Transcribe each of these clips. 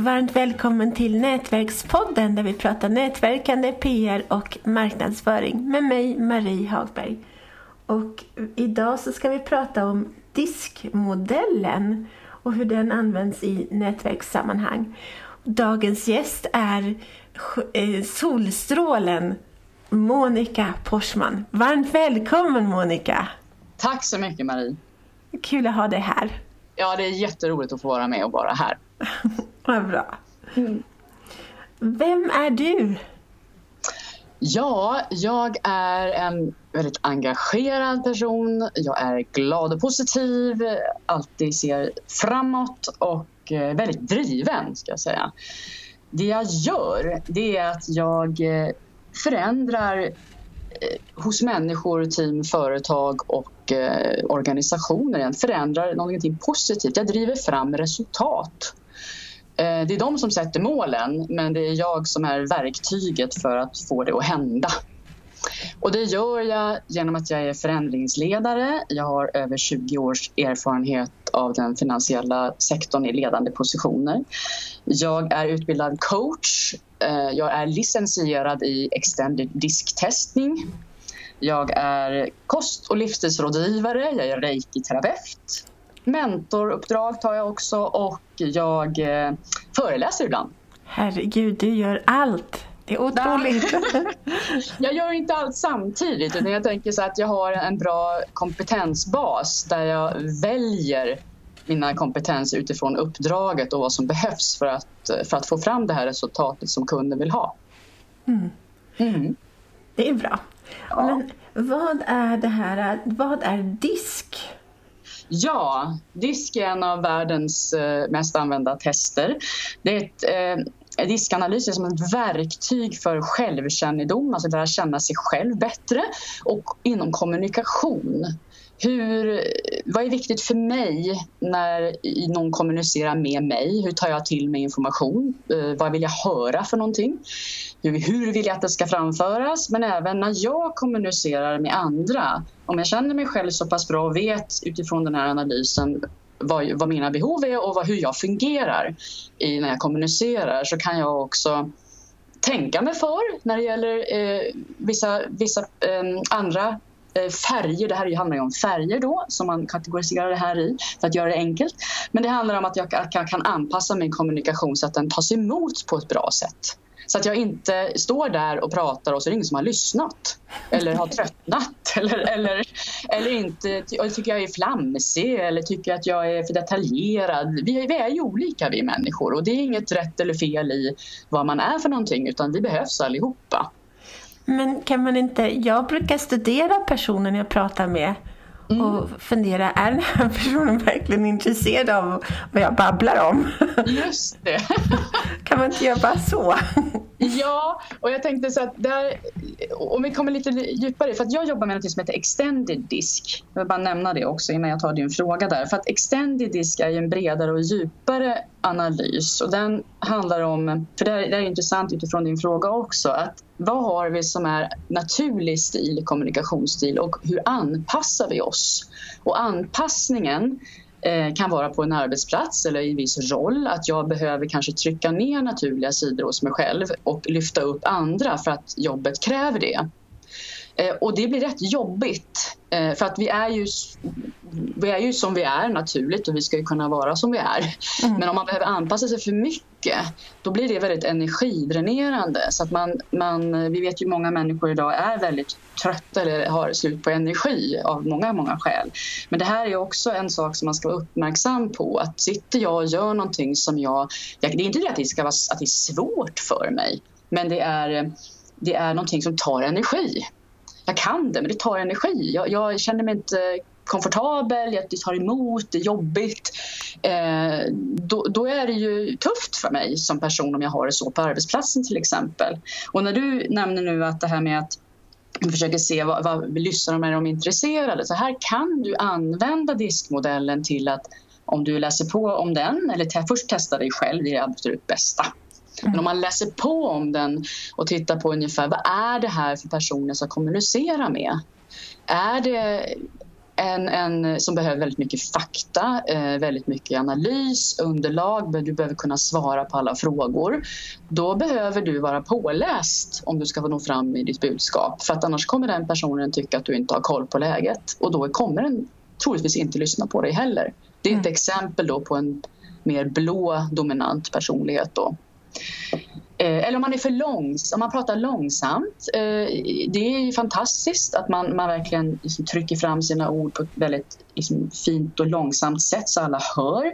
varmt välkommen till Nätverkspodden där vi pratar nätverkande, PR och marknadsföring med mig, Marie Hagberg. Och idag så ska vi prata om diskmodellen och hur den används i nätverkssammanhang. Dagens gäst är eh, Solstrålen Monica Porsman. Varmt välkommen Monica! Tack så mycket Marie! Kul att ha dig här. Ja, det är jätteroligt att få vara med och vara här. Vad bra. Mm. Vem är du? Ja, jag är en väldigt engagerad person. Jag är glad och positiv, alltid ser framåt och eh, väldigt driven, ska jag säga. Det jag gör, det är att jag eh, förändrar eh, hos människor, team, företag och organisationer. Jag förändrar någonting positivt. Jag driver fram resultat. Eh, det är de som sätter målen men det är jag som är verktyget för att få det att hända. Och det gör jag genom att jag är förändringsledare. Jag har över 20 års erfarenhet av den finansiella sektorn i ledande positioner. Jag är utbildad coach. Eh, jag är licensierad i extended disktestning. Jag är kost och livsstilsrådgivare. Jag är reiki-terapeut. Mentoruppdrag tar jag också och jag eh, föreläser ibland. Herregud, du gör allt! Det är otroligt! jag gör inte allt samtidigt utan jag tänker så att jag har en bra kompetensbas där jag väljer mina kompetenser utifrån uppdraget och vad som behövs för att, för att få fram det här resultatet som kunden vill ha. Mm. Mm. Det är bra. Ja. Men vad är det här, vad är DISK? Ja, DISK är en av världens eh, mest använda tester. Det är ett, eh, diskanalys är som ett verktyg för självkännedom, alltså lära känna sig själv bättre och inom kommunikation. Hur, vad är viktigt för mig när någon kommunicerar med mig? Hur tar jag till mig information? Eh, vad vill jag höra för någonting? Hur, hur vill jag att det ska framföras? Men även när jag kommunicerar med andra. Om jag känner mig själv så pass bra och vet utifrån den här analysen vad, vad mina behov är och vad, hur jag fungerar i, när jag kommunicerar så kan jag också tänka mig för när det gäller eh, vissa, vissa eh, andra Eh, färger, det här handlar ju om färger då som man kategoriserar det här i för att göra det enkelt. Men det handlar om att jag, kan anpassa min kommunikation så att den tas emot på ett bra sätt. Så att jag inte står där och pratar och så är det ingen som har lyssnat eller har tröttnat eller, eller, eller inte tycker jag är flamsig eller tycker att jag är för detaljerad. Vi, vi är ju olika vi människor och det är inget rätt eller fel i vad man är för någonting utan vi behövs allihopa. Men kan man inte, jag brukar studera personen jag pratar med mm. och fundera, är den här personen verkligen intresserad av vad jag babblar om? Just det. kan man inte göra bara så? Ja, och jag tänkte så att där, om vi kommer lite djupare, för att jag jobbar med något som heter extended disk. Jag vill bara nämna det också innan jag tar din fråga där. För att extended disk är en bredare och djupare analys och den handlar om, för det, här, det är intressant utifrån din fråga också, att vad har vi som är naturlig stil, kommunikationsstil och hur anpassar vi oss? Och anpassningen Eh, kan vara på en arbetsplats eller i en viss roll. Att jag behöver kanske trycka ner naturliga sidor hos mig själv och lyfta upp andra för att jobbet kräver det. Eh, och det blir rätt jobbigt eh, för att vi är ju vi är ju som vi är naturligt och vi ska ju kunna vara som vi är. Mm. Men om man behöver anpassa sig för mycket då blir det väldigt energidränerande. Så att man, man, vi vet ju många människor idag är väldigt trötta eller har slut på energi av många, många skäl. Men det här är också en sak som man ska vara uppmärksam på. Att sitter jag och gör någonting som jag... Det är inte det att det, ska vara, att det är svårt för mig men det är, det är någonting som tar energi jag kan det, men det tar energi. Jag, jag känner mig inte komfortabel, jag tar emot, det är jobbigt. Eh, då, då, är det ju tufft för mig som person om jag har det så på arbetsplatsen till exempel. Och när du nämner nu att det här med att försöker se vad, vad de, är de intresserade. Så här kan du använda diskmodellen till att om du läser på om den, eller te först testa dig själv, det är det absolut bästa. Men om man läser på om den och tittar på ungefär vad är det här för personer som kommunicerar med? Är det en, en som behöver väldigt mycket fakta, eh, väldigt mycket analys, underlag, du behöver kunna svara på alla frågor. Då behöver du vara påläst om du ska nå fram i ditt budskap. För att annars kommer den personen tycka att du inte har koll på läget och då kommer den troligtvis inte lyssna på dig heller. Det är ett mm. exempel då på en mer blå dominant personlighet. Då. Eh, eller om man är för långs, om man pratar långsamt. Eh, det är ju fantastiskt att man, man verkligen liksom trycker fram sina ord på ett väldigt liksom, fint och långsamt sätt så alla hör.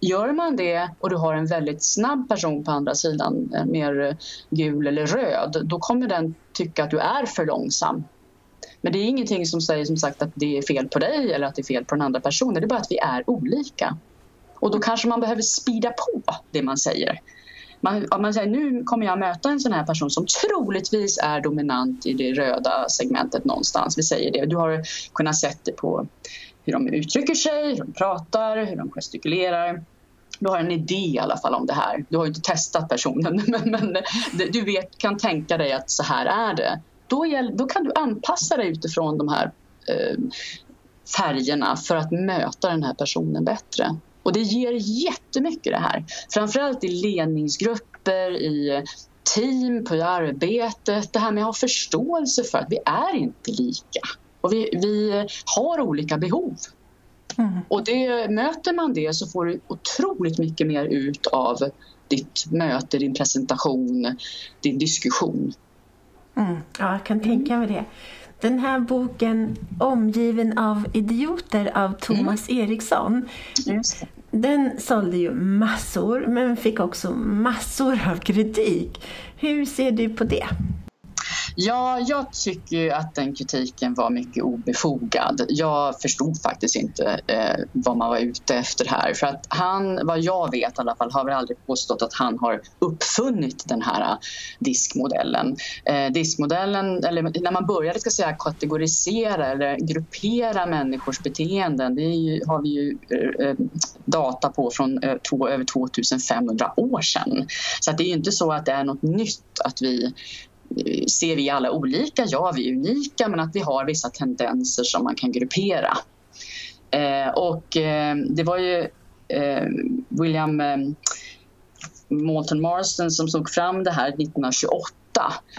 Gör man det och du har en väldigt snabb person på andra sidan, eh, mer gul eller röd, då kommer den tycka att du är för långsam. Men det är ingenting som säger som sagt att det är fel på dig eller att det är fel på den andra personen. Det är bara att vi är olika. Och då kanske man behöver spida på det man säger man, man säger nu kommer jag möta en sån här person som troligtvis är dominant i det röda segmentet någonstans. Vi säger det. Du har kunnat se det på hur de uttrycker sig, hur de pratar, hur de gestikulerar. Du har en idé i alla fall om det här. Du har inte testat personen men, men du vet, kan tänka dig att så här är det. Då, då kan du anpassa dig utifrån de här eh, färgerna för att möta den här personen bättre. Och det ger jättemycket det här. Framförallt i ledningsgrupper, i team, på arbetet. Det här med att ha förståelse för att vi är inte lika. Och vi, vi har olika behov. Mm. Och det, möter man det så får du otroligt mycket mer ut av ditt möte, din presentation, din diskussion. Mm. Ja, jag kan tänka mig det. Den här boken Omgiven av idioter av Thomas mm. Eriksson. Den sålde ju massor men fick också massor av kritik. Hur ser du på det? Ja, jag tycker att den kritiken var mycket obefogad. Jag förstod faktiskt inte eh, vad man var ute efter här. För att han, vad jag vet i alla fall, har väl aldrig påstått att han har uppfunnit den här eh, diskmodellen. Eh, diskmodellen, eller när man började ska säga, kategorisera eller gruppera människors beteenden, det ju, har vi ju eh, eh, data på från eh, två, över 2500 år sedan. Så att det är inte så att det är något nytt att vi ser vi alla olika? Ja, vi är unika men att vi har vissa tendenser som man kan gruppera. Eh, och eh, det var ju eh, William eh, Moulton Marston som tog fram det här 1928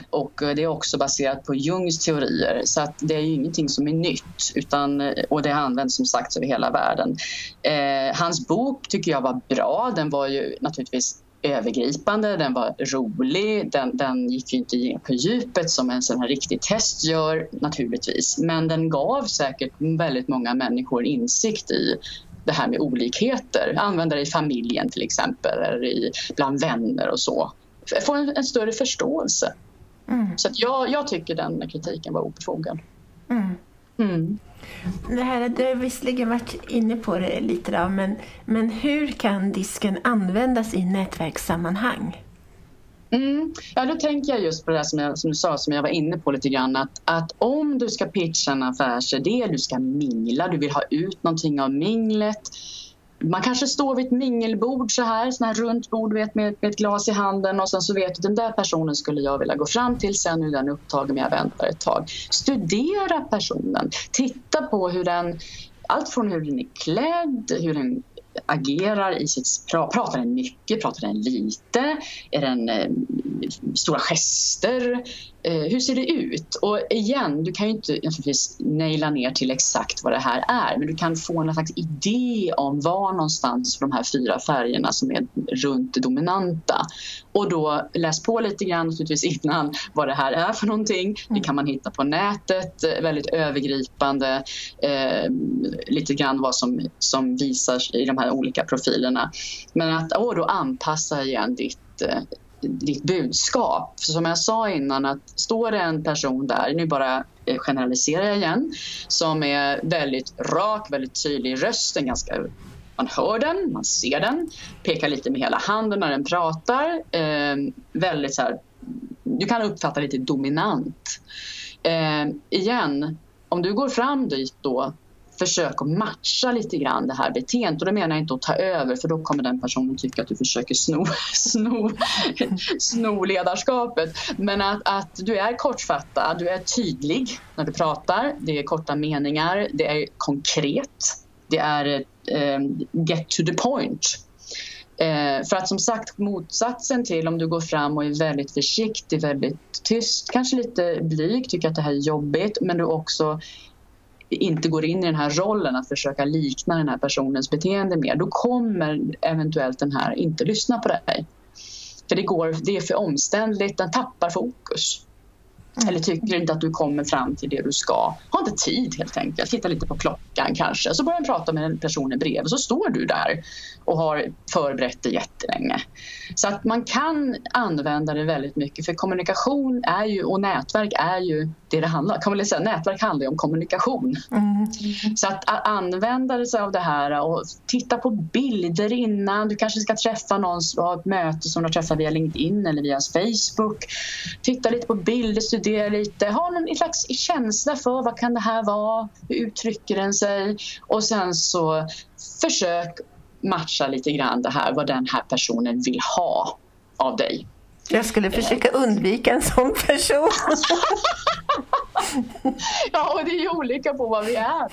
och eh, det är också baserat på Jungs teorier så att det är ju ingenting som är nytt utan, eh, och det används som sagt över hela världen. Eh, hans bok tycker jag var bra. Den var ju naturligtvis övergripande, den var rolig, den, den gick ju inte in på djupet som en sån här riktig test gör naturligtvis. Men den gav säkert väldigt många människor insikt i det här med olikheter. Använda det i familjen till exempel eller i, bland vänner och så. Få en, en större förståelse. Mm. Så jag, jag tycker den kritiken var obefogad. Mm. Mm. Det här, du har visserligen varit inne på det lite då, men, men hur kan disken användas i nätverkssammanhang? Mm. Ja, då tänker jag just på det där som, jag, som du sa, som jag var inne på lite grann. Att, att om du ska pitcha en affärsidé, du ska mingla, du vill ha ut någonting av minglet man kanske står vid ett mingelbord så här, sån här runt bord vet, med, med ett glas i handen och sen så vet du den där personen skulle jag vilja gå fram till sen nu är den upptagen men jag väntar ett tag. Studera personen, titta på hur den allt från hur den är klädd, hur den agerar i sitt... Pratar den mycket? Pratar den lite? Är den eh, stora gester? Eh, hur ser det ut? Och igen, du kan ju inte naturligtvis naila ner till exakt vad det här är men du kan få en slags idé om var någonstans de här fyra färgerna som är runt dominanta. Och då läs på lite grann naturligtvis innan vad det här är för någonting. Det mm. kan man hitta på nätet, eh, väldigt övergripande. Eh, lite grann vad som, som visar i de här olika profilerna. Men att då anpassa igen ditt eh, ditt budskap. För som jag sa innan, att står det en person där, nu bara eh, generaliserar jag igen, som är väldigt rak, väldigt tydlig i rösten, ganska man hör den, man ser den, pekar lite med hela handen när den pratar. Eh, väldigt så här, du kan uppfatta lite dominant. Eh, igen, om du går fram dit då försök att matcha lite grann det här beteendet. Och då menar jag inte att ta över för då kommer den personen tycka att du försöker sno, sno, sno ledarskapet. Men att, att du är kortfattad, du är tydlig när du pratar. Det är korta meningar, det är konkret. Det är um, get to the point. Eh, för att som sagt motsatsen till om du går fram och är väldigt försiktig, väldigt tyst, kanske lite blyg, tycker att det här är jobbigt men du också inte går in i den här rollen att försöka likna den här personens beteende mer, då kommer eventuellt den här inte lyssna på dig. För det, går, det är för omständligt, den tappar fokus. Mm. Eller tycker inte att du kommer fram till det du ska. Har inte tid helt enkelt. Titta lite på klockan kanske. Så börjar du prata med en person i brev och så står du där och har förberett det jättelänge. Så att man kan använda det väldigt mycket för kommunikation är ju, och nätverk är ju det det handlar om. Kan man säga, nätverk handlar ju om kommunikation. Mm. Så att, att använda sig av det här och titta på bilder innan. Du kanske ska träffa någon, ha ett möte som du har träffat via LinkedIn eller via Facebook. Titta lite på bilder, studera lite. Ha någon slags känsla för vad kan det här vara? Hur uttrycker den sig? Och sen så försök matcha lite grann det här vad den här personen vill ha av dig. Jag skulle försöka undvika en sån person. ja, och det är ju olika på vad vi är,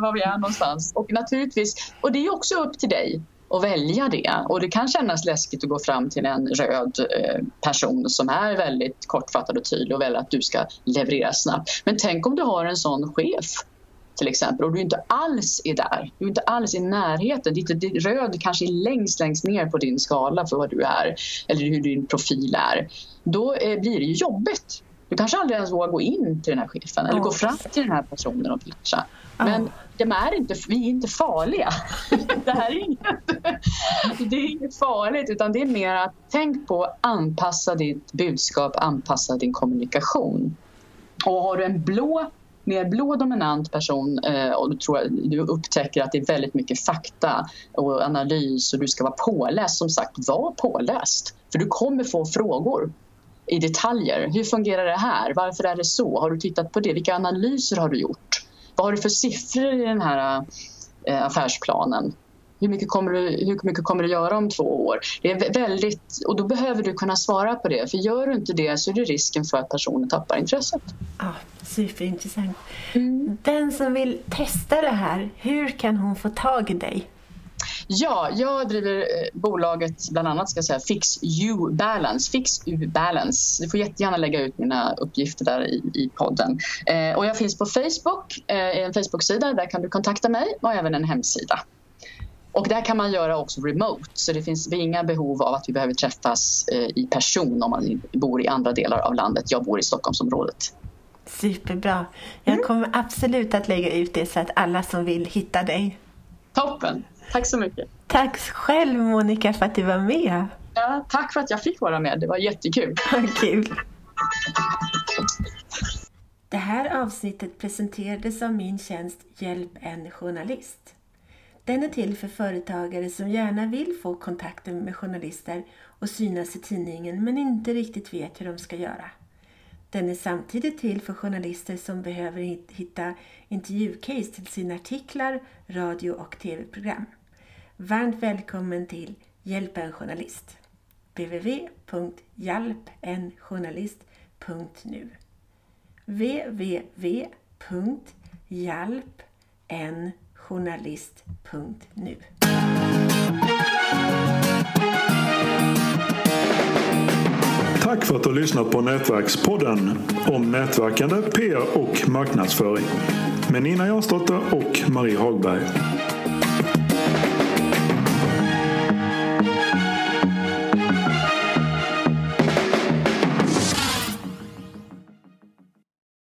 var vi är någonstans. Och naturligtvis, och det är också upp till dig och välja det. Och det kan kännas läskigt att gå fram till en röd eh, person som är väldigt kortfattad och tydlig och väljer att du ska leverera snabbt. Men tänk om du har en sån chef till exempel och du inte alls är där, du är inte alls i närheten. Ditt röd kanske är längst, längst ner på din skala för vad du är eller hur din profil är. Då eh, blir det ju jobbigt. Du kanske aldrig ens vågar gå in till den här chefen eller oh. gå fram till den här personen och pitcha. Men oh. de är inte, vi är inte farliga. det här är inget, det är inget farligt utan det är mer att tänk på att anpassa ditt budskap, anpassa din kommunikation. Och har du en blå mer blådominant person eh, och du, tror, du upptäcker att det är väldigt mycket fakta och analys och du ska vara påläst, som sagt, var påläst. För du kommer få frågor i detaljer. Hur fungerar det här? Varför är det så? Har du tittat på det? Vilka analyser har du gjort? Vad har du för siffror i den här eh, affärsplanen? Hur mycket, kommer du, hur mycket kommer du göra om två år? Det är väldigt, och då behöver du kunna svara på det. För gör du inte det så är det risken för att personen tappar intresset. Ja, superintressant. Mm. Den som vill testa det här, hur kan hon få tag i dig? Ja, jag driver eh, bolaget bland annat ska säga Fix U Balance. Fix U Balance. Du får jättegärna lägga ut mina uppgifter där i, i podden. Eh, och jag finns på Facebook, eh, en Facebook-sida. Där kan du kontakta mig och även en hemsida. Och där kan man göra också remote, så det finns inga behov av att vi behöver träffas eh, i person om man bor i andra delar av landet. Jag bor i Stockholmsområdet. Superbra. Jag mm. kommer absolut att lägga ut det så att alla som vill hitta dig. Toppen. Tack så mycket. Tack själv Monica för att du var med. Ja, tack för att jag fick vara med. Det var jättekul. Kul. Det här avsnittet presenterades av min tjänst Hjälp en journalist. Den är till för företagare som gärna vill få kontakter med journalister och synas i tidningen men inte riktigt vet hur de ska göra. Den är samtidigt till för journalister som behöver hitta intervjucase till sina artiklar, radio och tv-program. Varmt välkommen till Hjälp en journalist www.hjalpenjournalist.nu www.hjalpenjournalist.nu Tack för att du har lyssnat på Nätverkspodden om nätverkande, PR och marknadsföring. Med Nina Jansdotter och Marie Hagberg.